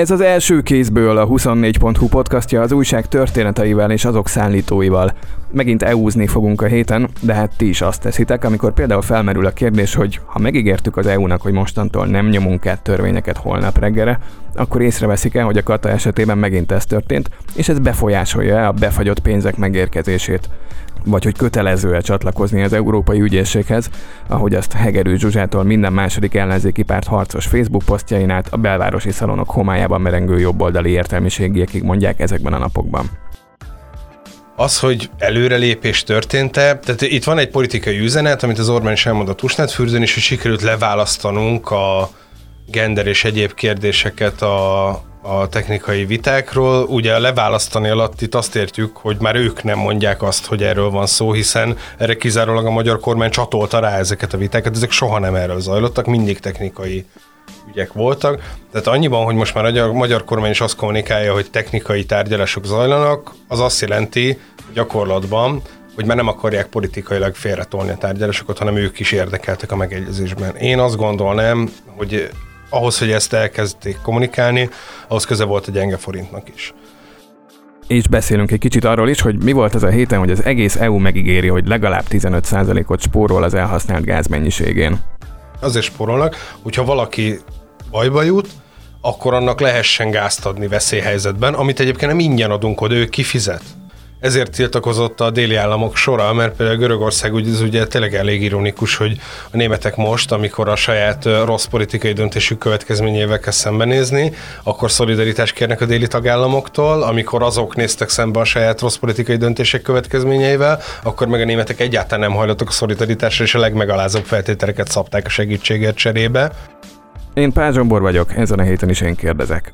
Ez az első kézből a 24.hu podcastja az újság történeteivel és azok szállítóival. Megint EU-zni fogunk a héten, de hát ti is azt teszitek, amikor például felmerül a kérdés, hogy ha megígértük az EU-nak, hogy mostantól nem nyomunk át törvényeket holnap reggelre, akkor észreveszik-e, hogy a kata esetében megint ez történt, és ez befolyásolja a befagyott pénzek megérkezését vagy hogy kötelező-e csatlakozni az Európai Ügyészséghez, ahogy azt Hegerő Zsuzsától minden második ellenzéki párt harcos Facebook posztjain át a belvárosi szalonok homályában merengő jobboldali értelmiségiekig mondják ezekben a napokban. Az, hogy előrelépés történt-e, tehát itt van egy politikai üzenet, amit az Orbán is elmondott Usnetfürdőn is, hogy sikerült leválasztanunk a gender és egyéb kérdéseket a, a technikai vitákról. Ugye leválasztani alatt itt azt értjük, hogy már ők nem mondják azt, hogy erről van szó, hiszen erre kizárólag a magyar kormány csatolta rá ezeket a vitákat, ezek soha nem erről zajlottak, mindig technikai ügyek voltak. Tehát annyiban, hogy most már a magyar kormány is azt kommunikálja, hogy technikai tárgyalások zajlanak, az azt jelenti gyakorlatban, hogy már nem akarják politikailag félretolni a tárgyalásokat, hanem ők is érdekeltek a megegyezésben. Én azt gondolnám, hogy ahhoz, hogy ezt elkezdték kommunikálni, ahhoz köze volt a gyenge forintnak is. És beszélünk egy kicsit arról is, hogy mi volt az a héten, hogy az egész EU megígéri, hogy legalább 15%-ot spórol az elhasznált gáz mennyiségén. Azért spórolnak, hogyha valaki bajba jut, akkor annak lehessen gázt adni veszélyhelyzetben, amit egyébként nem ingyen adunk oda, ő kifizet ezért tiltakozott a déli államok sora, mert például Görögország ugye, ez ugye tényleg elég ironikus, hogy a németek most, amikor a saját rossz politikai döntésük következményével kell szembenézni, akkor szolidaritást kérnek a déli tagállamoktól, amikor azok néztek szembe a saját rossz politikai döntések következményeivel, akkor meg a németek egyáltalán nem hajlottak a szolidaritásra, és a legmegalázóbb feltételeket szabták a segítségért cserébe. Én Pázsombor vagyok, ezen a héten is én kérdezek.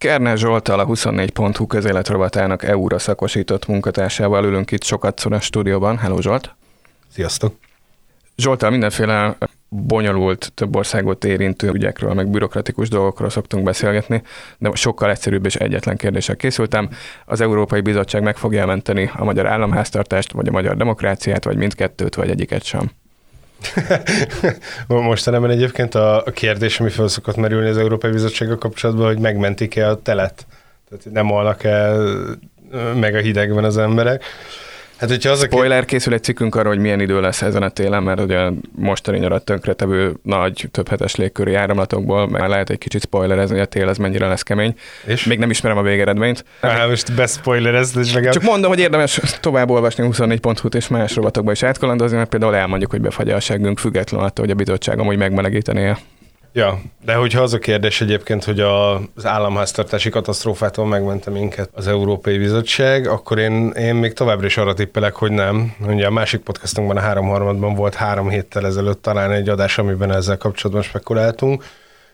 Kerner Zsoltal a 24.hu közéletrovatának EU-ra szakosított munkatársával ülünk itt sokat a stúdióban. Hello Zsolt! Sziasztok! Zsoltal mindenféle bonyolult, több országot érintő ügyekről, meg bürokratikus dolgokról szoktunk beszélgetni, de sokkal egyszerűbb és egyetlen kérdéssel készültem. Az Európai Bizottság meg fogja menteni a magyar államháztartást, vagy a magyar demokráciát, vagy mindkettőt, vagy egyiket sem? Mostanában egyébként a, kérdés, ami fel szokott merülni az Európai Bizottsággal kapcsolatban, hogy megmentik-e a telet. Tehát nem alnak el meg a hidegben az emberek. Hát, hogyha az Spoiler, a... készül egy cikkünk arra, hogy milyen idő lesz ezen a télen, mert ugye mostani nyarat tönkretevő nagy, több hetes légköri áramlatokból, mert lehet egy kicsit spoilerezni, hogy a tél ez mennyire lesz kemény. És? Még nem ismerem a végeredményt. Á, most bespoilerezd, és legalább... Csak mondom, hogy érdemes tovább olvasni 24.hu-t és más rovatokba is átkalandozni, mert például elmondjuk, hogy befagy a seggünk, függetlenül attól, hogy a bizottság amúgy megmelegítené Ja, de hogyha az a kérdés egyébként, hogy a, az államháztartási katasztrófától megmente minket az Európai Bizottság, akkor én, én még továbbra is arra tippelek, hogy nem. Ugye a másik podcastunkban, a háromharmadban volt három héttel ezelőtt talán egy adás, amiben ezzel kapcsolatban spekuláltunk,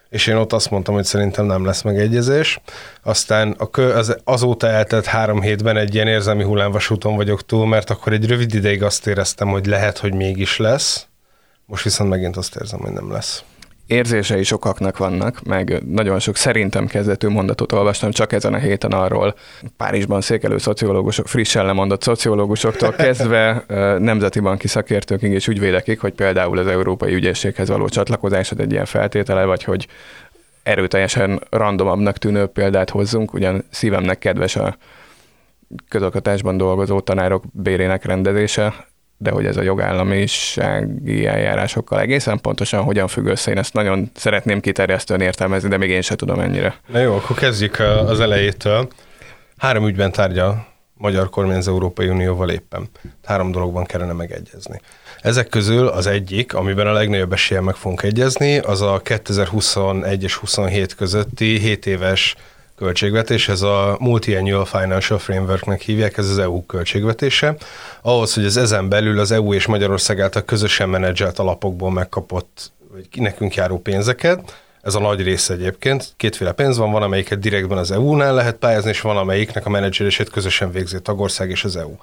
és én ott azt mondtam, hogy szerintem nem lesz megegyezés. Aztán a kö, az, azóta eltelt három hétben egy ilyen érzelmi hullámvasúton vagyok túl, mert akkor egy rövid ideig azt éreztem, hogy lehet, hogy mégis lesz. Most viszont megint azt érzem, hogy nem lesz érzései sokaknak vannak, meg nagyon sok szerintem kezdetű mondatot olvastam csak ezen a héten arról, Párizsban székelő szociológusok, frissen lemondott szociológusoktól kezdve nemzeti banki szakértőkig és ügyvédekig, hogy például az Európai Ügyészséghez való csatlakozásod egy ilyen feltétele, vagy hogy erőteljesen randomabbnak tűnő példát hozzunk, ugyan szívemnek kedves a közoktatásban dolgozó tanárok bérének rendezése, de hogy ez a jogállamisági eljárásokkal egészen pontosan hogyan függ össze, én ezt nagyon szeretném kiterjesztően értelmezni, de még én sem tudom ennyire. Na jó, akkor kezdjük az elejétől. Három ügyben tárgya magyar kormány az Európai Unióval éppen. Három dologban kellene megegyezni. Ezek közül az egyik, amiben a legnagyobb esélye meg fogunk egyezni, az a 2021 és 27 közötti 7 éves költségvetés, ez a Multi-Annual Financial Frameworknek hívják, ez az EU költségvetése. Ahhoz, hogy az ezen belül az EU és Magyarország által közösen menedzselt alapokból megkapott, vagy nekünk járó pénzeket, ez a nagy része egyébként. Kétféle pénz van, van amelyiket direktben az EU-nál lehet pályázni, és van amelyiknek a menedzselését közösen végzi a tagország és az EU.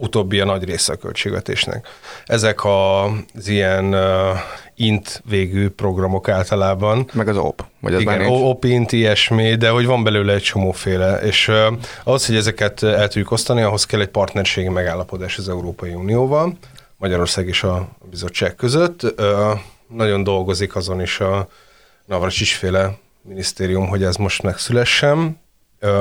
Utóbbi a nagy része a költségvetésnek. Ezek az ilyen uh, int végű programok általában. Meg az OP, vagy az Igen, OP, int, ilyesmi, de hogy van belőle egy csomóféle, és uh, ahhoz, hogy ezeket el tudjuk osztani, ahhoz kell egy partnerségi megállapodás az Európai Unióval, Magyarország és a bizottság között. Uh, nagyon dolgozik azon is a Navracsics féle minisztérium, hogy ez most megszülessen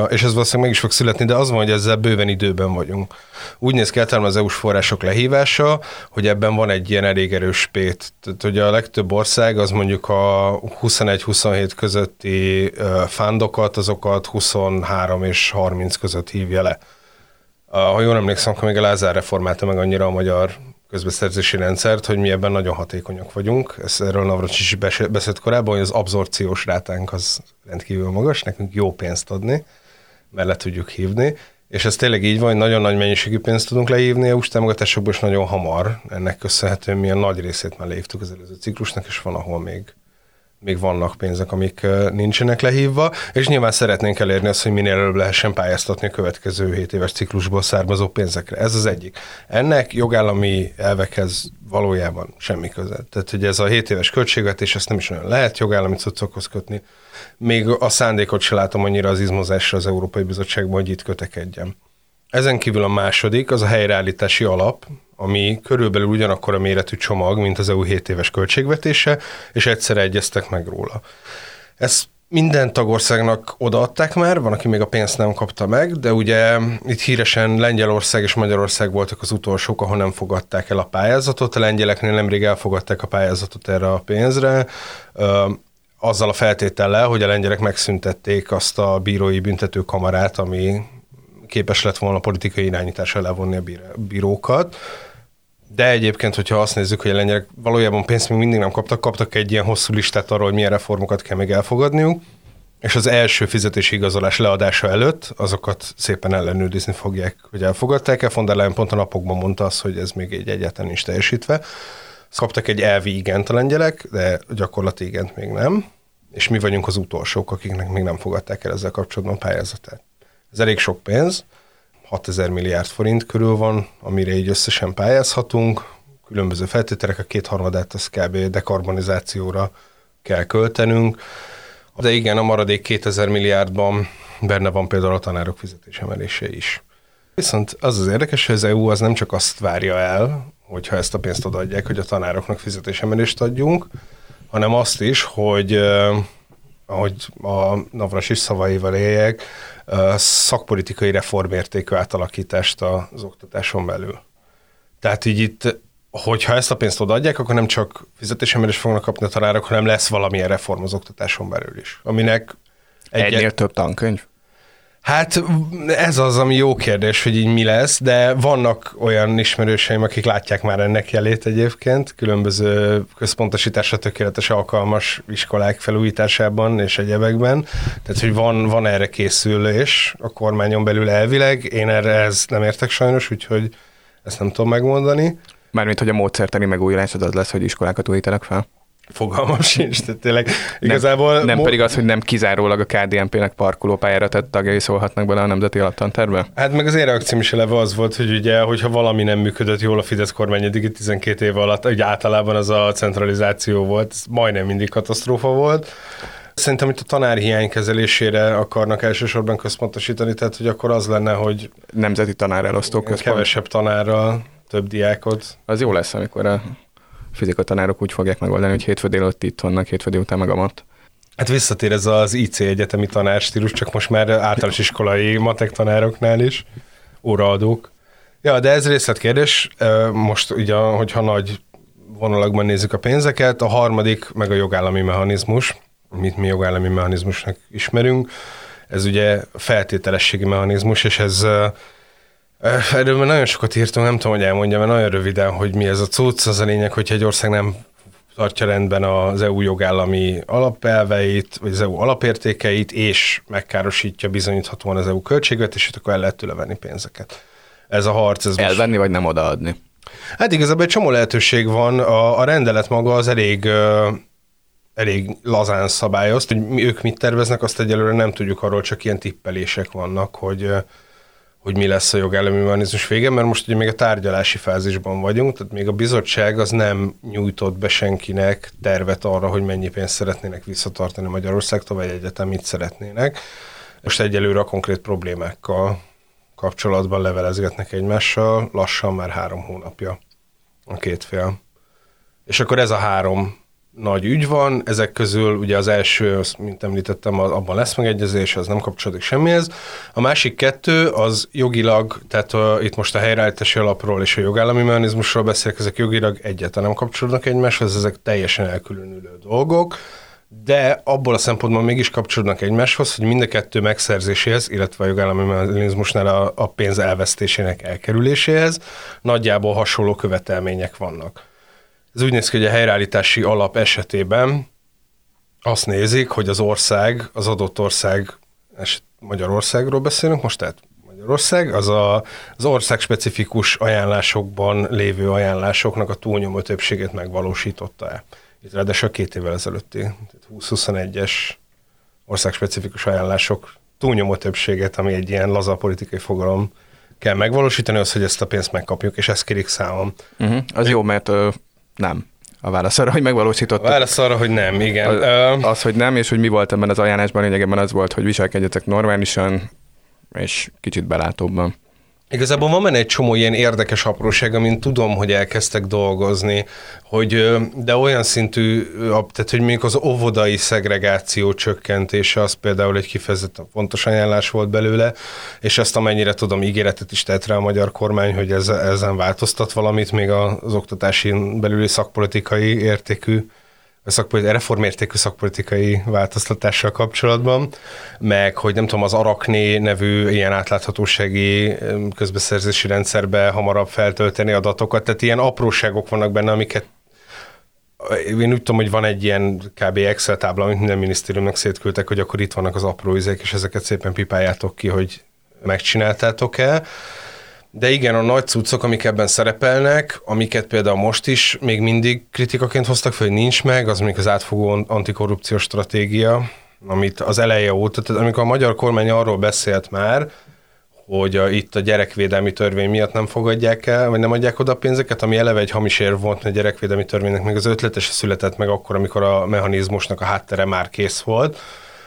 és ez valószínűleg meg is fog születni, de az van, hogy ezzel bőven időben vagyunk. Úgy néz ki általában az EU-s források lehívása, hogy ebben van egy ilyen elég erős spét. Tehát ugye a legtöbb ország az mondjuk a 21-27 közötti fándokat, azokat 23 és 30 között hívja le. Ha jól emlékszem, akkor még a Lázár reformálta meg annyira a magyar közbeszerzési rendszert, hogy mi ebben nagyon hatékonyak vagyunk. Ezt erről Navracsics is beszélt korábban, hogy az abszorciós rátánk az rendkívül magas, nekünk jó pénzt adni, mert le tudjuk hívni, és ez tényleg így van, hogy nagyon nagy mennyiségű pénzt tudunk lehívni EU-s támogatásokból, és nagyon hamar. Ennek köszönhetően milyen nagy részét már leívtuk az előző ciklusnak, és van, ahol még még vannak pénzek, amik nincsenek lehívva, és nyilván szeretnénk elérni azt, hogy minél előbb lehessen pályáztatni a következő 7 éves ciklusból származó pénzekre. Ez az egyik. Ennek jogállami elvekhez valójában semmi köze. Tehát, hogy ez a 7 éves költségvetés, ezt nem is olyan lehet jogállami cuccokhoz kötni. Még a szándékot se látom annyira az izmozásra az Európai Bizottságban, hogy itt kötekedjem. Ezen kívül a második, az a helyreállítási alap, ami körülbelül ugyanakkor a méretű csomag, mint az EU 7 éves költségvetése, és egyszerre egyeztek meg róla. Ezt minden tagországnak odaadták már, van, aki még a pénzt nem kapta meg, de ugye itt híresen Lengyelország és Magyarország voltak az utolsók, ahol nem fogadták el a pályázatot. A lengyeleknél nemrég elfogadták a pályázatot erre a pénzre, azzal a feltétellel, hogy a lengyelek megszüntették azt a bírói büntetőkamarát, ami képes lett volna politikai irányításra levonni a bírókat. De egyébként, hogyha azt nézzük, hogy a lengyelek valójában pénzt még mindig nem kaptak, kaptak egy ilyen hosszú listát arról, hogy milyen reformokat kell még elfogadniuk, és az első fizetési igazolás leadása előtt azokat szépen ellenőrizni fogják, hogy elfogadták el. Von der Leyen pont a napokban mondta azt, hogy ez még egy egyáltalán nincs teljesítve. Kaptak egy elvi igent a lengyelek, de gyakorlati igent még nem, és mi vagyunk az utolsók, akiknek még nem fogadták el ezzel kapcsolatban pályázatát. Ez elég sok pénz, 6000 milliárd forint körül van, amire így összesen pályázhatunk, különböző feltételek, a kétharmadát az kb. dekarbonizációra kell költenünk, de igen, a maradék 2000 milliárdban benne van például a tanárok fizetésemelése is. Viszont az az érdekes, hogy az EU az nem csak azt várja el, hogyha ezt a pénzt odaadják, hogy a tanároknak fizetésemelést adjunk, hanem azt is, hogy ahogy a Navras is szavaival éljek, szakpolitikai reformértékű átalakítást az oktatáson belül. Tehát így itt, hogyha ezt a pénzt odaadják, akkor nem csak fizetésemelést fognak kapni a tanárok, hanem lesz valamilyen reform az oktatáson belül is. Aminek egy Egynél több tankönyv? Hát ez az, ami jó kérdés, hogy így mi lesz, de vannak olyan ismerőseim, akik látják már ennek jelét egyébként, különböző központosításra tökéletes alkalmas iskolák felújításában és egyebekben. Tehát, hogy van, van erre készülés a kormányon belül elvileg. Én erre ez nem értek sajnos, úgyhogy ezt nem tudom megmondani. Mármint, hogy a módszertani megújulás az lesz, hogy iskolákat újítanak fel? Fogalmam sincs, tehát tényleg igazából... Nem, nem mo- pedig az, hogy nem kizárólag a KDNP-nek parkolópályára tett tagjai szólhatnak bele a nemzeti alaptanterbe? Hát meg az én reakcióm is eleve az volt, hogy ugye, hogyha valami nem működött jól a Fidesz kormány eddig 12 év alatt, ugye általában az a centralizáció volt, ez majdnem mindig katasztrófa volt. Szerintem itt a tanárhiány kezelésére akarnak elsősorban központosítani, tehát hogy akkor az lenne, hogy... Nemzeti tanárelosztó központ. Kevesebb tanárral, több diákot. Az jó lesz, amikor a fizika tanárok úgy fogják megoldani, hogy hétfő délután itt vannak, hétfő délután meg a mat. Hát visszatér ez az IC egyetemi tanárstílus, csak most már általános iskolai matek tanároknál is, óraadók. Ja, de ez részletkérdés. Most ugye, hogyha nagy vonalakban nézzük a pénzeket, a harmadik meg a jogállami mechanizmus, mit mi jogállami mechanizmusnak ismerünk. Ez ugye feltételességi mechanizmus, és ez Erről már nagyon sokat írtam, nem tudom, hogy elmondjam, mert nagyon röviden, hogy mi ez a cucc. Az a lényeg, hogyha egy ország nem tartja rendben az EU jogállami alapelveit, vagy az EU alapértékeit, és megkárosítja bizonyíthatóan az EU költségvetését, akkor el lehet tőle venni pénzeket. Ez a harc. Ez Elvenni, most... vagy nem odaadni? Hát igazából egy csomó lehetőség van. A, a rendelet maga az elég elég lazán szabályozt, hogy mi, ők mit terveznek, azt egyelőre nem tudjuk, arról csak ilyen tippelések vannak, hogy hogy mi lesz a jogállami mechanizmus vége, mert most ugye még a tárgyalási fázisban vagyunk, tehát még a bizottság az nem nyújtott be senkinek tervet arra, hogy mennyi pénzt szeretnének visszatartani Magyarországtól, vagy egyetem mit szeretnének. Most egyelőre a konkrét problémákkal kapcsolatban levelezgetnek egymással, lassan már három hónapja a két fél. És akkor ez a három nagy ügy van, ezek közül ugye az első, mint említettem, abban lesz megegyezés, az nem kapcsolódik semmihez. A másik kettő az jogilag, tehát a, itt most a helyreállítási alapról és a jogállami mechanizmusról beszélek, ezek jogilag egyáltalán nem kapcsolódnak egymáshoz, ezek teljesen elkülönülő dolgok, de abból a szempontból mégis kapcsolódnak egymáshoz, hogy mind a kettő megszerzéséhez, illetve a jogállami mechanizmusnál a, a pénz elvesztésének elkerüléséhez nagyjából hasonló követelmények vannak. Ez úgy néz ki, hogy a helyreállítási alap esetében azt nézik, hogy az ország, az adott ország, Magyarországról beszélünk most, tehát Magyarország, az a, az ország specifikus ajánlásokban lévő ajánlásoknak a túlnyomó többségét megvalósította-e. Itt ráadásul két évvel ezelőtti, 2021-es országspecifikus ajánlások túlnyomó többséget, ami egy ilyen laza politikai fogalom kell megvalósítani, az, hogy ezt a pénzt megkapjuk, és ezt kérik számom. Uh-huh. Az jó, mert nem. A válasz arra, hogy megvalósítottuk. A válasz arra, hogy nem, igen. Az, az, hogy nem, és hogy mi volt ebben az ajánlásban, lényegében az volt, hogy viselkedjetek normálisan, és kicsit belátóbban. Igazából van benne egy csomó ilyen érdekes apróság, amin tudom, hogy elkezdtek dolgozni, hogy, de olyan szintű, tehát hogy még az óvodai szegregáció csökkentése az például egy kifejezetten fontos ajánlás volt belőle, és ezt amennyire tudom, ígéretet is tett rá a magyar kormány, hogy ez, ezen változtat valamit, még az oktatási belüli szakpolitikai értékű szakpolitikai, reformértékű szakpolitikai változtatással kapcsolatban, meg hogy nem tudom, az Arakné nevű ilyen átláthatósági közbeszerzési rendszerbe hamarabb feltölteni adatokat, tehát ilyen apróságok vannak benne, amiket én úgy tudom, hogy van egy ilyen kb. Excel tábla, amit minden minisztériumnak szétküldtek, hogy akkor itt vannak az apró izék, és ezeket szépen pipáljátok ki, hogy megcsináltátok-e. De igen, a nagy cuccok, amik ebben szerepelnek, amiket például most is még mindig kritikaként hoztak fel, hogy nincs meg, az még az átfogó antikorrupciós stratégia, amit az eleje óta, tehát amikor a magyar kormány arról beszélt már, hogy a, itt a gyerekvédelmi törvény miatt nem fogadják el, vagy nem adják oda a pénzeket, ami eleve egy hamis érv volt, mert a gyerekvédelmi törvénynek még az ötletese született meg akkor, amikor a mechanizmusnak a háttere már kész volt,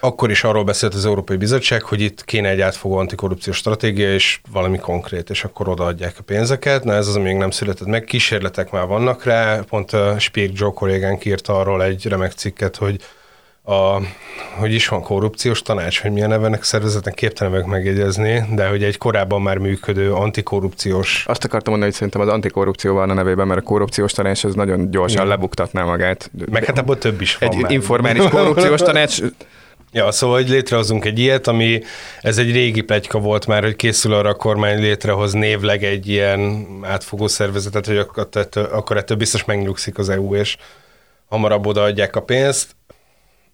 akkor is arról beszélt az Európai Bizottság, hogy itt kéne egy átfogó antikorrupciós stratégia, és valami konkrét, és akkor odaadják a pénzeket. Na ez az, ami még nem született meg. Kísérletek már vannak rá, pont a Spirk Joe kollégánk írt arról egy remek cikket, hogy a, hogy is van korrupciós tanács, hogy milyen nevenek szervezetnek képtelen meg megjegyezni, de hogy egy korábban már működő antikorrupciós... Azt akartam mondani, hogy szerintem az antikorrupció van a nevében, mert a korrupciós tanács az nagyon gyorsan Igen. lebuktatná magát. Meg hát abból több is van Egy már. informális korrupciós tanács Ja, szóval, hogy létrehozunk egy ilyet, ami, ez egy régi plegyka volt már, hogy készül arra a kormány létrehoz névleg egy ilyen átfogó szervezetet, hogy akkor, ettől biztos megnyugszik az EU, és hamarabb odaadják a pénzt.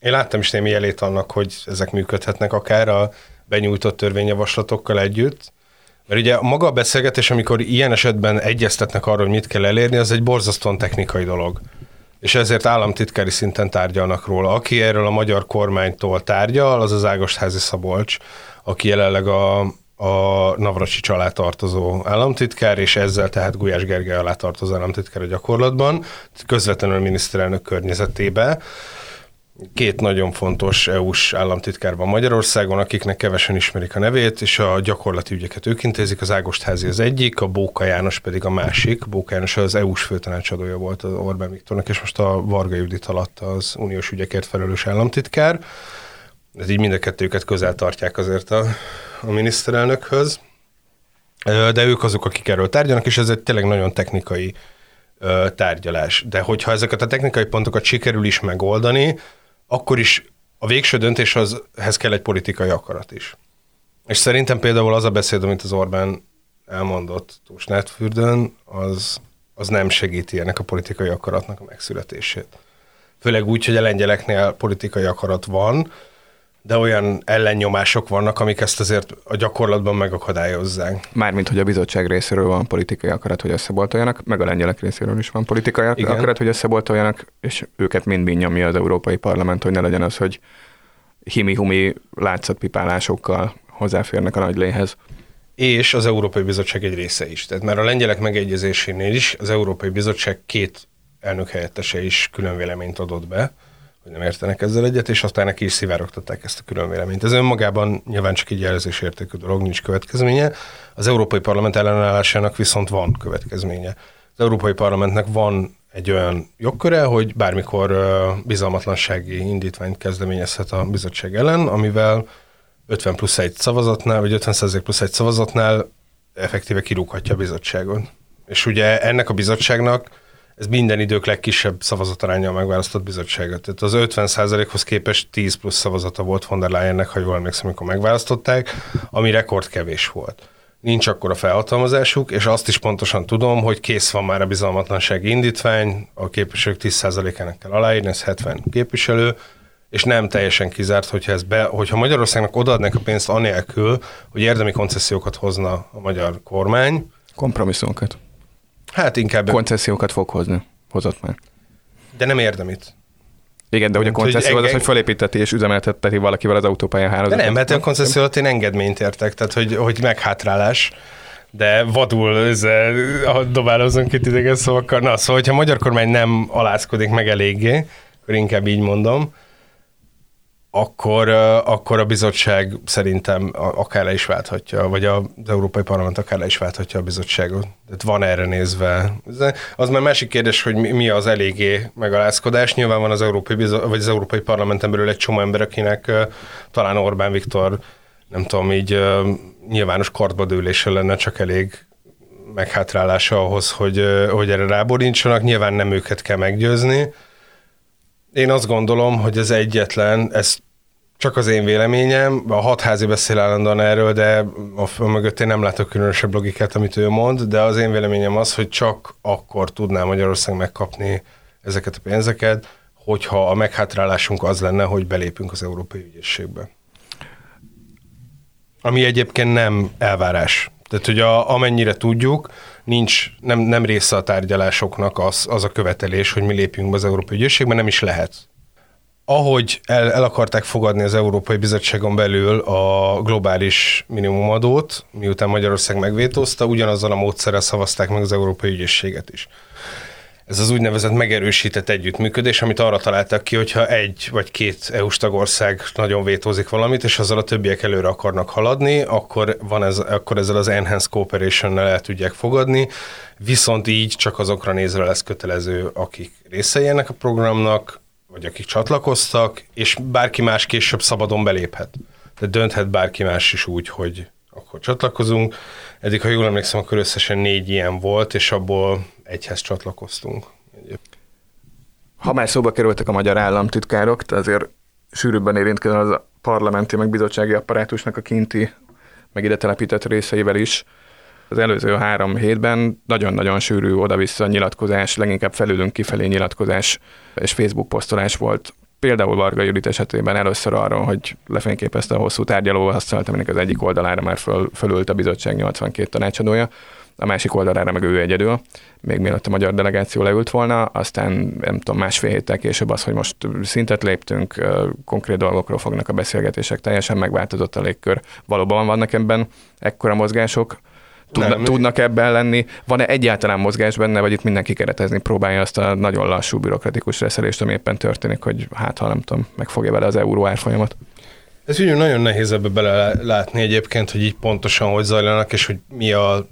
Én láttam is némi jelét annak, hogy ezek működhetnek akár a benyújtott törvényjavaslatokkal együtt. Mert ugye maga a beszélgetés, amikor ilyen esetben egyeztetnek arról, hogy mit kell elérni, az egy borzasztóan technikai dolog és ezért államtitkári szinten tárgyalnak róla. Aki erről a magyar kormánytól tárgyal, az az Ágosházi Szabolcs, aki jelenleg a, a Navracsics alá tartozó államtitkár, és ezzel tehát Gulyás Gergely alá tartozó államtitkár a gyakorlatban, közvetlenül a miniszterelnök környezetébe két nagyon fontos EU-s államtitkár van Magyarországon, akiknek kevesen ismerik a nevét, és a gyakorlati ügyeket ők intézik. Az Ágostházi az egyik, a Bóka János pedig a másik. Bóka János az EU-s főtanácsadója volt az Orbán Viktornak, és most a Varga Judit alatt az uniós ügyekért felelős államtitkár. Ez így mind a kettőket közel tartják azért a, a miniszterelnökhöz. De ők azok, akik erről tárgyalnak, és ez egy tényleg nagyon technikai tárgyalás. De hogyha ezeket a technikai pontokat sikerül is megoldani, akkor is a végső döntéshez kell egy politikai akarat is. És szerintem például az a beszéd, amit az Orbán elmondott Tusnádfürdőn, az, az nem segíti ennek a politikai akaratnak a megszületését. Főleg úgy, hogy a lengyeleknél politikai akarat van, de olyan ellennyomások vannak, amik ezt azért a gyakorlatban megakadályozzák. Mármint, hogy a bizottság részéről van politikai akarat, hogy összeboltoljanak, meg a lengyelek részéről is van politikai Igen. akarat, hogy összeboltoljanak, és őket mind-mind nyomja az Európai Parlament, hogy ne legyen az, hogy himi-humi látszatpipálásokkal hozzáférnek a nagy léhez. és az Európai Bizottság egy része is. Tehát már a lengyelek megegyezésénél is az Európai Bizottság két elnök helyettese is külön véleményt adott be, hogy nem értenek ezzel egyet, és aztán neki is szivárogtatták ezt a külön véleményt. Ez önmagában nyilván csak egy jelzésértékű dolog, nincs következménye. Az Európai Parlament ellenállásának viszont van következménye. Az Európai Parlamentnek van egy olyan jogköre, hogy bármikor bizalmatlansági indítványt kezdeményezhet a bizottság ellen, amivel 50 plusz egy szavazatnál, vagy 50 plusz egy szavazatnál effektíve kirúghatja a bizottságot. És ugye ennek a bizottságnak ez minden idők legkisebb szavazataránya megválasztott bizottsága. Tehát az 50%-hoz képest 10 plusz szavazata volt von der Leyennek, ha jól emlékszem, amikor megválasztották, ami rekord kevés volt. Nincs akkor a felhatalmazásuk, és azt is pontosan tudom, hogy kész van már a bizalmatlansági indítvány, a képviselők 10%-ának kell aláírni, ez 70 képviselő, és nem teljesen kizárt, hogyha, ez be, hogyha Magyarországnak odaadnak a pénzt anélkül, hogy érdemi koncesziókat hozna a magyar kormány. Kompromisszumokat. Hát inkább... Koncesziókat fog hozni. Hozott már. De nem érdemit. Igen, de hogy a koncesszió hogy az, hogy felépíteti és üzemelteteti valakivel az autópálya hálózatot. De nem, mert a koncesszió alatt én engedményt értek, tehát hogy, hogy meghátrálás de vadul ezzel dobálozunk itt idegen szavakkal. Na, szóval, hogyha a magyar kormány nem alázkodik meg eléggé, akkor inkább így mondom, akkor, akkor a bizottság szerintem akár le is válthatja, vagy az Európai Parlament akár le is válthatja a bizottságot. Tehát van erre nézve. Az már másik kérdés, hogy mi az eléggé megalázkodás. Nyilván van az Európai, vagy az Európai Parlamenten belül egy csomó ember, akinek talán Orbán Viktor, nem tudom, így nyilvános kartba lenne csak elég meghátrálása ahhoz, hogy, hogy erre ráborítsanak. Nyilván nem őket kell meggyőzni. Én azt gondolom, hogy ez egyetlen, ez csak az én véleményem, a hatházi beszél állandóan erről, de a mögött én nem látok különösebb logikát, amit ő mond, de az én véleményem az, hogy csak akkor tudná Magyarország megkapni ezeket a pénzeket, hogyha a meghátrálásunk az lenne, hogy belépünk az Európai Ügyészségbe. Ami egyébként nem elvárás. Tehát, hogy a, amennyire tudjuk, nincs, nem, nem része a tárgyalásoknak az, az a követelés, hogy mi lépjünk be az Európai Ügyészségbe, nem is lehet ahogy el, el akarták fogadni az Európai Bizottságon belül a globális minimumadót, miután Magyarország megvétózta, ugyanazzal a módszerrel szavazták meg az Európai Ügyészséget is. Ez az úgynevezett megerősített együttműködés, amit arra találtak ki, hogyha egy vagy két EU-s tagország nagyon vétózik valamit, és azzal a többiek előre akarnak haladni, akkor, van ez, akkor ezzel az Enhanced Cooperation-nel el tudják fogadni, viszont így csak azokra nézve lesz kötelező, akik részei ennek a programnak, vagy akik csatlakoztak, és bárki más később szabadon beléphet. De dönthet bárki más is úgy, hogy akkor csatlakozunk. Eddig, ha jól emlékszem, akkor összesen négy ilyen volt, és abból egyhez csatlakoztunk. Ha már szóba kerültek a magyar államtitkárok, azért sűrűbben érintkezzen az parlamenti meg bizottsági apparátusnak a kinti, meg ide telepített részeivel is. Az előző három hétben nagyon-nagyon sűrű oda-vissza nyilatkozás, leginkább felülünk kifelé nyilatkozás és Facebook posztolás volt. Például Varga Judit esetében először arról, hogy lefényképezte a hosszú tárgyalóasztalt, aminek az egyik oldalára már föl, fölült a bizottság 82 tanácsadója, a másik oldalára meg ő egyedül, még mielőtt a magyar delegáció leült volna, aztán nem tudom, másfél héttel később az, hogy most szintet léptünk, konkrét dolgokról fognak a beszélgetések, teljesen megváltozott a légkör. Valóban vannak ebben ekkora mozgások, Tudna, nem. tudnak ebben lenni? Van-e egyáltalán mozgás benne, vagy itt mindenki keretezni próbálja azt a nagyon lassú bürokratikus reszelést, ami éppen történik, hogy hát ha nem tudom, megfogja vele az euró árfolyamat? Ez úgy nagyon nehéz ebbe belelátni egyébként, hogy így pontosan hogy zajlanak, és hogy mi a,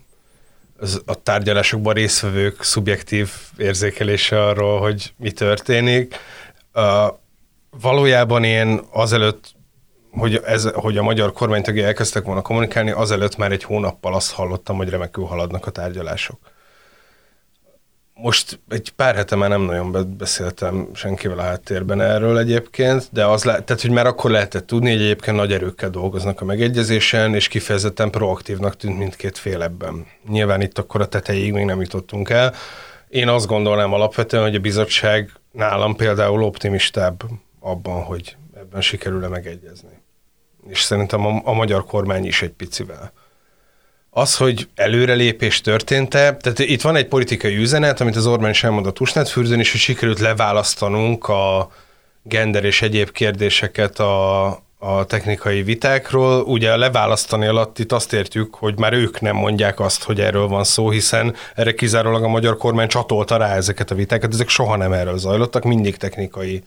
az, a tárgyalásokban résztvevők szubjektív érzékelése arról, hogy mi történik. Uh, valójában én azelőtt hogy, ez, hogy a magyar kormánytagja elkezdtek volna kommunikálni, azelőtt már egy hónappal azt hallottam, hogy remekül haladnak a tárgyalások. Most egy pár hete már nem nagyon beszéltem senkivel a háttérben erről egyébként, de az le, tehát, hogy már akkor lehetett tudni, hogy egyébként nagy erőkkel dolgoznak a megegyezésen, és kifejezetten proaktívnak tűnt mindkét fél ebben. Nyilván itt akkor a tetejéig még nem jutottunk el. Én azt gondolnám alapvetően, hogy a bizottság nálam például optimistább abban, hogy ebben sikerül-e megegyezni és szerintem a, a magyar kormány is egy picivel. Az, hogy előrelépés történt-e, tehát itt van egy politikai üzenet, amit az Orbán is elmondott Tusnetfürdőn is, hogy sikerült leválasztanunk a gender és egyéb kérdéseket a, a technikai vitákról. Ugye leválasztani alatt itt azt értjük, hogy már ők nem mondják azt, hogy erről van szó, hiszen erre kizárólag a magyar kormány csatolta rá ezeket a vitákat, ezek soha nem erről zajlottak, mindig technikai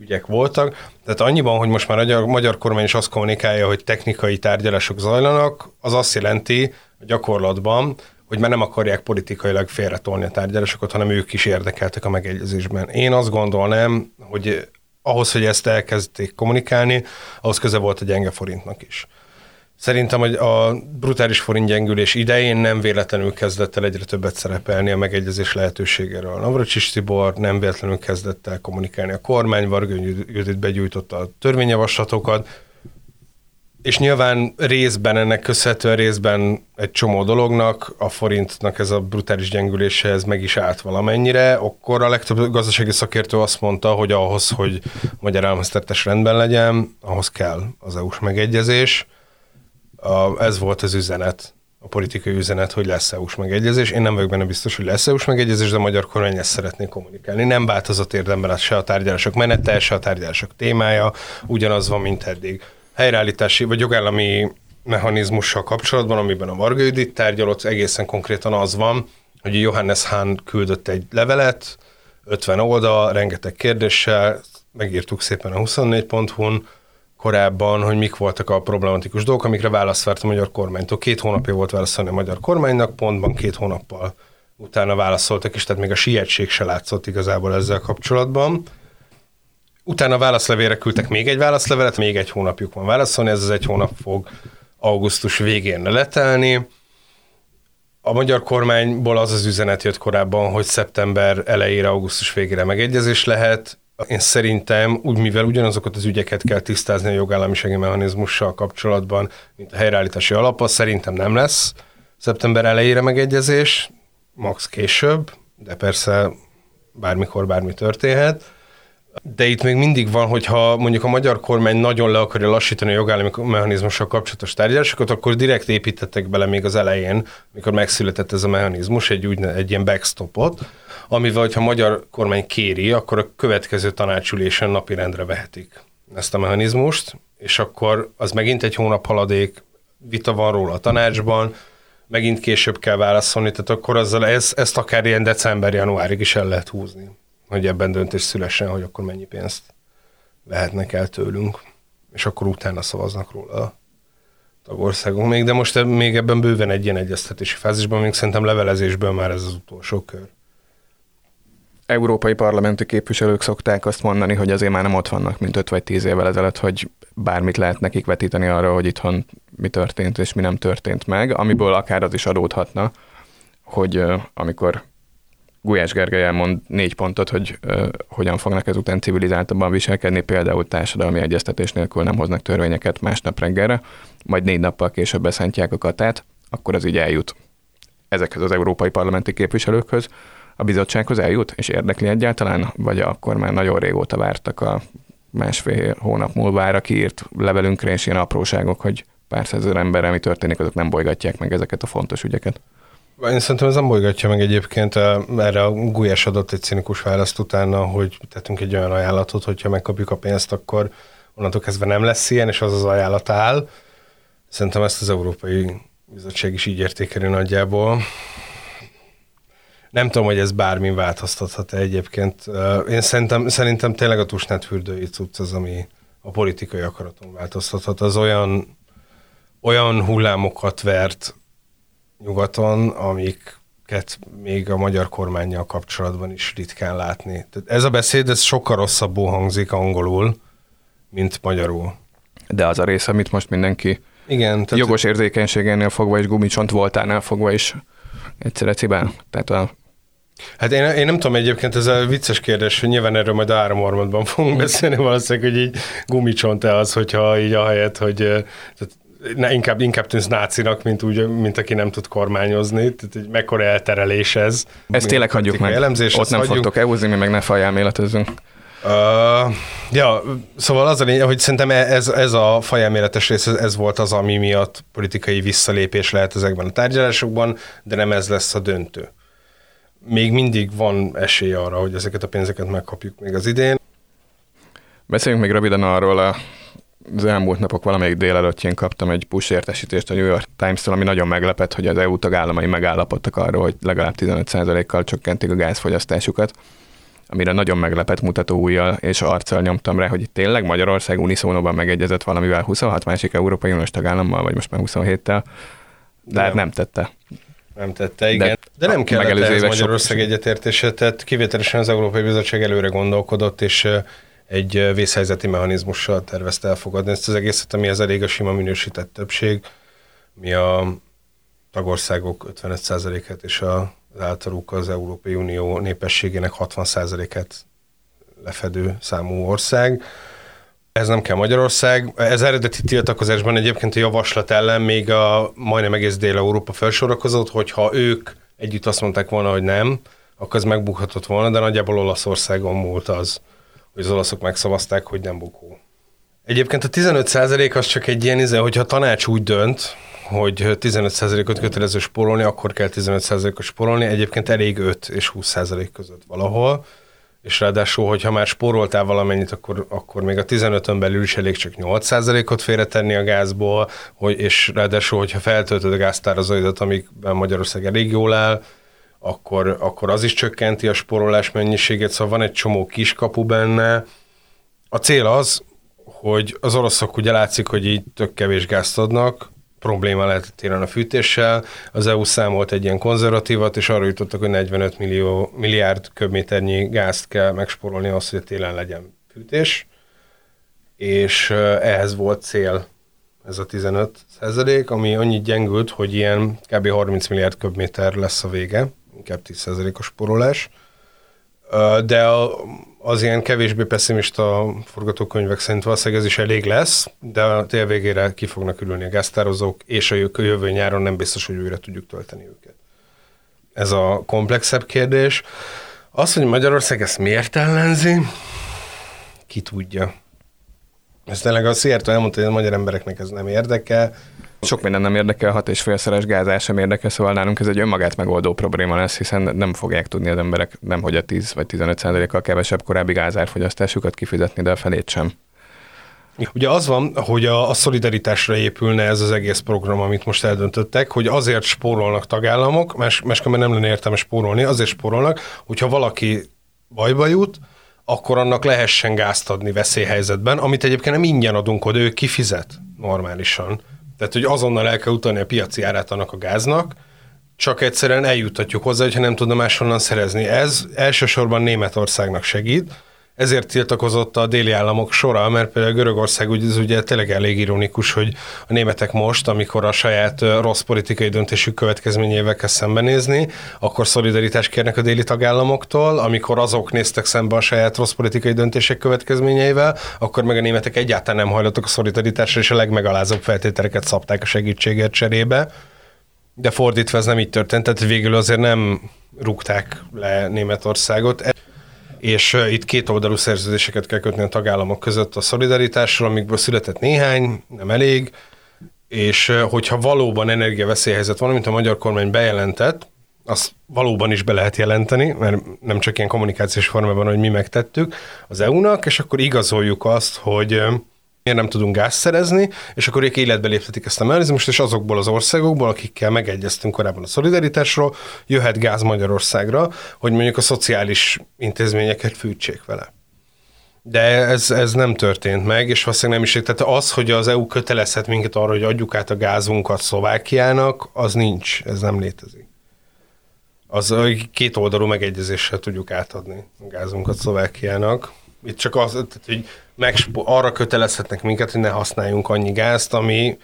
ügyek voltak. Tehát annyiban, hogy most már a magyar, kormány is azt kommunikálja, hogy technikai tárgyalások zajlanak, az azt jelenti a gyakorlatban, hogy már nem akarják politikailag félretolni a tárgyalásokat, hanem ők is érdekeltek a megegyezésben. Én azt gondolnám, hogy ahhoz, hogy ezt elkezdték kommunikálni, ahhoz köze volt a gyenge forintnak is. Szerintem hogy a brutális forint gyengülés idején nem véletlenül kezdett el egyre többet szerepelni a megegyezés lehetőségéről. Navracsis Tibor nem véletlenül kezdett el kommunikálni a kormány, Vargony Judit begyújtotta a törvényjavaslatokat, és nyilván részben ennek köszönhetően részben egy csomó dolognak, a forintnak ez a brutális gyengülése, ez meg is állt valamennyire, akkor a legtöbb gazdasági szakértő azt mondta, hogy ahhoz, hogy magyar államháztartás rendben legyen, ahhoz kell az EU-s megegyezés. Ez volt az üzenet, a politikai üzenet, hogy lesz EU-s megegyezés. Én nem vagyok benne biztos, hogy lesz EU-s megegyezés, de a magyar kormány ezt szeretné kommunikálni. Nem változott érdemben se a tárgyalások menete, se a tárgyalások témája, ugyanaz van, mint eddig helyreállítási vagy jogállami mechanizmussal kapcsolatban, amiben a Varga Judit tárgyalott, egészen konkrétan az van, hogy Johannes Hahn küldött egy levelet, 50 oldal, rengeteg kérdéssel, megírtuk szépen a 24.hu-n, korábban, hogy mik voltak a problematikus dolgok, amikre választ várt a magyar kormánytól. Két hónapja volt válaszolni a magyar kormánynak, pontban két hónappal utána válaszoltak, és tehát még a sietség se látszott igazából ezzel kapcsolatban. Utána válaszlevére küldtek még egy válaszlevelet, még egy hónapjuk van válaszolni, ez az egy hónap fog augusztus végén letelni. A magyar kormányból az az üzenet jött korábban, hogy szeptember elejére, augusztus végére megegyezés lehet. Én szerintem, úgy mivel ugyanazokat az ügyeket kell tisztázni a jogállamisági mechanizmussal kapcsolatban, mint a helyreállítási alap, szerintem nem lesz szeptember elejére megegyezés, max később, de persze bármikor bármi történhet. De itt még mindig van, hogyha mondjuk a magyar kormány nagyon le akarja lassítani a jogállami mechanizmussal kapcsolatos tárgyalásokat, akkor direkt építettek bele még az elején, mikor megszületett ez a mechanizmus, egy, úgy, egy ilyen backstopot, amivel, hogyha a magyar kormány kéri, akkor a következő tanácsülésen napirendre vehetik ezt a mechanizmust, és akkor az megint egy hónap haladék, vita van róla a tanácsban, megint később kell válaszolni, tehát akkor azzal ez, ezt akár ilyen december-januárig is el lehet húzni hogy ebben döntés szülessen, hogy akkor mennyi pénzt vehetnek el tőlünk, és akkor utána szavaznak róla a tagországok még, de most még ebben bőven egy ilyen egyeztetési fázisban, még szerintem levelezésből már ez az utolsó kör. Európai parlamenti képviselők szokták azt mondani, hogy azért már nem ott vannak, mint 5 vagy 10 évvel ezelőtt, hogy bármit lehet nekik vetíteni arra, hogy itthon mi történt és mi nem történt meg, amiből akár az is adódhatna, hogy amikor Gulyás Gergely elmond négy pontot, hogy uh, hogyan fognak ezután civilizáltabban viselkedni, például társadalmi egyeztetés nélkül nem hoznak törvényeket másnap reggelre, majd négy nappal később beszántják a katát, akkor az így eljut ezekhez az európai parlamenti képviselőkhöz, a bizottsághoz eljut, és érdekli egyáltalán, vagy akkor már nagyon régóta vártak a másfél hónap múlva kiírt levelünkre, és ilyen apróságok, hogy pár százezer emberrel mi történik, azok nem bolygatják meg ezeket a fontos ügyeket. Én szerintem ez nem bolygatja meg egyébként, erre a Gulyás adott egy cinikus választ utána, hogy tettünk egy olyan ajánlatot, hogyha megkapjuk a pénzt, akkor onnantól kezdve nem lesz ilyen, és az az ajánlat áll. Szerintem ezt az Európai Bizottság is így értékeli nagyjából. Nem tudom, hogy ez bármi változtathat-e egyébként. Én szerintem, szerintem tényleg a tusnát fürdői cucc az, ami a politikai akaraton változtathat. Az olyan, olyan hullámokat vert nyugaton, amiket még a magyar kormányjal kapcsolatban is ritkán látni. Tehát ez a beszéd, ez sokkal rosszabbul hangzik angolul, mint magyarul. De az a rész, amit most mindenki igen, tehát jogos érzékenységénél fogva és gumicsont voltánál fogva is egyszerre cibál. Tehát a Hát én, én nem tudom egyébként, ez a vicces kérdés, hogy nyilván erről majd a áramormatban fogunk beszélni, valószínűleg, hogy így gumicsont-e az, hogyha így ahelyett, hogy tehát ne, inkább, inkább tűnsz nácinak, mint, úgy, mint aki nem tud kormányozni. Tehát egy mekkora elterelés ez. Ezt tényleg hagyjuk meg. Elemzés, Ott nem hagyjuk. fogtok elhúzni, mi meg ne fajelméletezünk. Uh, ja, szóval az a lényeg, hogy szerintem ez, ez a fajelméletes rész, ez volt az, ami miatt politikai visszalépés lehet ezekben a tárgyalásokban, de nem ez lesz a döntő. Még mindig van esély arra, hogy ezeket a pénzeket megkapjuk még az idén. Beszéljünk még röviden arról a az elmúlt napok valamelyik délelőttjén kaptam egy push értesítést a New York Times-től, ami nagyon meglepett, hogy az EU tagállamai megállapodtak arról, hogy legalább 15%-kal csökkentik a gázfogyasztásukat amire nagyon meglepett mutató újjal és arccal nyomtam rá, hogy tényleg Magyarország uniszónóban megegyezett valamivel 26 másik Európai Uniós tagállammal, vagy most már 27-tel, de hát nem tette. Nem tette, igen. De, de nem kellett ez Magyarország egyetértése, tehát kivételesen az Európai Bizottság előre gondolkodott, és egy vészhelyzeti mechanizmussal tervezte elfogadni ezt az egészet, ami az elég a sima minősített többség, mi a tagországok 55%-et és az általuk az Európai Unió népességének 60%-et lefedő számú ország. Ez nem kell Magyarország. Ez eredeti tiltakozásban egyébként a javaslat ellen még a majdnem egész Dél-Európa felsorakozott, hogyha ők együtt azt mondták volna, hogy nem, akkor ez megbukhatott volna, de nagyjából Olaszországon múlt az, hogy az olaszok megszavazták, hogy nem bukó. Egyébként a 15% az csak egy ilyen, izé, hogyha a tanács úgy dönt, hogy 15%-ot kötelező spórolni, akkor kell 15%-ot spórolni, egyébként elég 5 és 20% között valahol, és ráadásul, hogyha már spóroltál valamennyit, akkor, akkor még a 15-ön belül is elég csak 8%-ot félretenni a gázból, hogy, és ráadásul, hogyha feltöltöd a gáztárazaidat, amikben Magyarország elég jól áll, akkor, akkor az is csökkenti a spórolás mennyiségét, szóval van egy csomó kiskapu benne. A cél az, hogy az oroszok ugye látszik, hogy így tök kevés gázt adnak, probléma lehetett télen a fűtéssel. Az EU számolt egy ilyen konzervatívat, és arra jutottak, hogy 45 millió, milliárd köbméternyi gázt kell megsporolni ahhoz, hogy télen legyen fűtés. És ehhez volt cél ez a 15 százalék, ami annyit gyengült, hogy ilyen kb. 30 milliárd köbméter lesz a vége, inkább 10 százalékos sporolás. De az ilyen kevésbé pessimista forgatókönyvek szerint valószínűleg ez is elég lesz, de a tél végére ki fognak ülni a gáztározók, és a jövő nyáron nem biztos, hogy újra tudjuk tölteni őket. Ez a komplexebb kérdés. Az, hogy Magyarország ezt miért ellenzi, ki tudja. Ez tényleg a Szijjártó elmondta, hogy a magyar embereknek ez nem érdekel, sok minden nem érdekel, hat és félszeres gázás sem érdekel, szóval nálunk ez egy önmagát megoldó probléma lesz, hiszen nem fogják tudni az emberek nem hogy a 10 vagy 15 százalékkal kevesebb korábbi gázárfogyasztásukat kifizetni, de a felét sem. Ugye az van, hogy a, a szolidaritásra épülne ez az egész program, amit most eldöntöttek, hogy azért spórolnak tagállamok, más, máskülönben nem lenne értelme spórolni, azért spórolnak, hogyha valaki bajba jut, akkor annak lehessen gázt adni veszélyhelyzetben, amit egyébként nem ingyen adunk oda, ő kifizet normálisan. Tehát, hogy azonnal el kell utalni a piaci árát annak a gáznak, csak egyszerűen eljuttatjuk hozzá, hogyha nem tudna máshonnan szerezni. Ez elsősorban Németországnak segít, ezért tiltakozott a déli államok sora, mert például Görögország ugye, ez ugye tényleg elég ironikus, hogy a németek most, amikor a saját rossz politikai döntésük következményével kell szembenézni, akkor szolidaritást kérnek a déli tagállamoktól, amikor azok néztek szembe a saját rossz politikai döntések következményeivel, akkor meg a németek egyáltalán nem hajlottak a szolidaritásra, és a legmegalázóbb feltételeket szabták a segítségért cserébe. De fordítva ez nem így történt, tehát végül azért nem rúgták le Németországot és itt két oldalú szerződéseket kell kötni a tagállamok között a szolidaritásról, amikből született néhány, nem elég, és hogyha valóban energiaveszélyhelyzet van, mint a magyar kormány bejelentett, azt valóban is be lehet jelenteni, mert nem csak ilyen kommunikációs formában, hogy mi megtettük az EU-nak, és akkor igazoljuk azt, hogy miért nem tudunk gáz szerezni, és akkor ők életbe léptetik ezt a mechanizmust, és azokból az országokból, akikkel megegyeztünk korábban a szolidaritásról, jöhet gáz Magyarországra, hogy mondjuk a szociális intézményeket fűtsék vele. De ez, ez nem történt meg, és valószínűleg nem is. Tehát az, hogy az EU kötelezhet minket arra, hogy adjuk át a gázunkat Szlovákiának, az nincs, ez nem létezik. Az két oldalú megegyezéssel tudjuk átadni a gázunkat Szlovákiának. Itt csak az, tehát, hogy meg arra kötelezhetnek minket, hogy ne használjunk annyi gázt, ami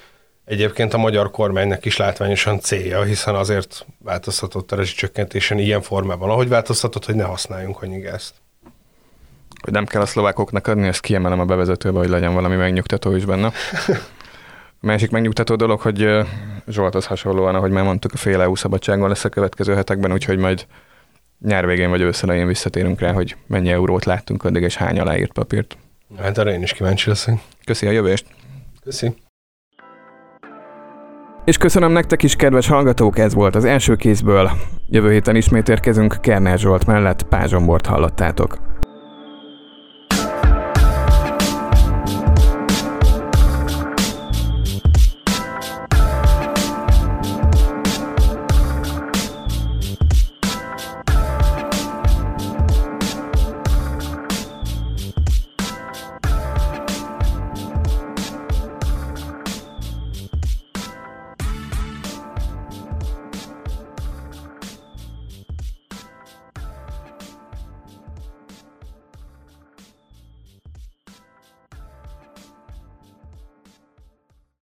egyébként a magyar kormánynak is látványosan célja, hiszen azért változtatott a rezsicsökkentésen ilyen formában, ahogy változtatott, hogy ne használjunk annyi gázt. Hogy nem kell a szlovákoknak adni, ezt kiemelem a bevezetőbe, hogy legyen valami megnyugtató is benne. A másik megnyugtató dolog, hogy Zsolthoz hasonlóan, ahogy már mondtuk, a fél EU szabadságon lesz a következő hetekben, úgyhogy majd nyár végén vagy őszelején visszatérünk rá, hogy mennyi eurót láttunk addig, és hány aláírt papírt. Hát arra én is kíváncsi leszek. Köszi a jövést! Köszi! És köszönöm nektek is, kedves hallgatók, ez volt az első kézből. Jövő héten ismét érkezünk, Kerner Zsolt mellett Pázsombort hallottátok.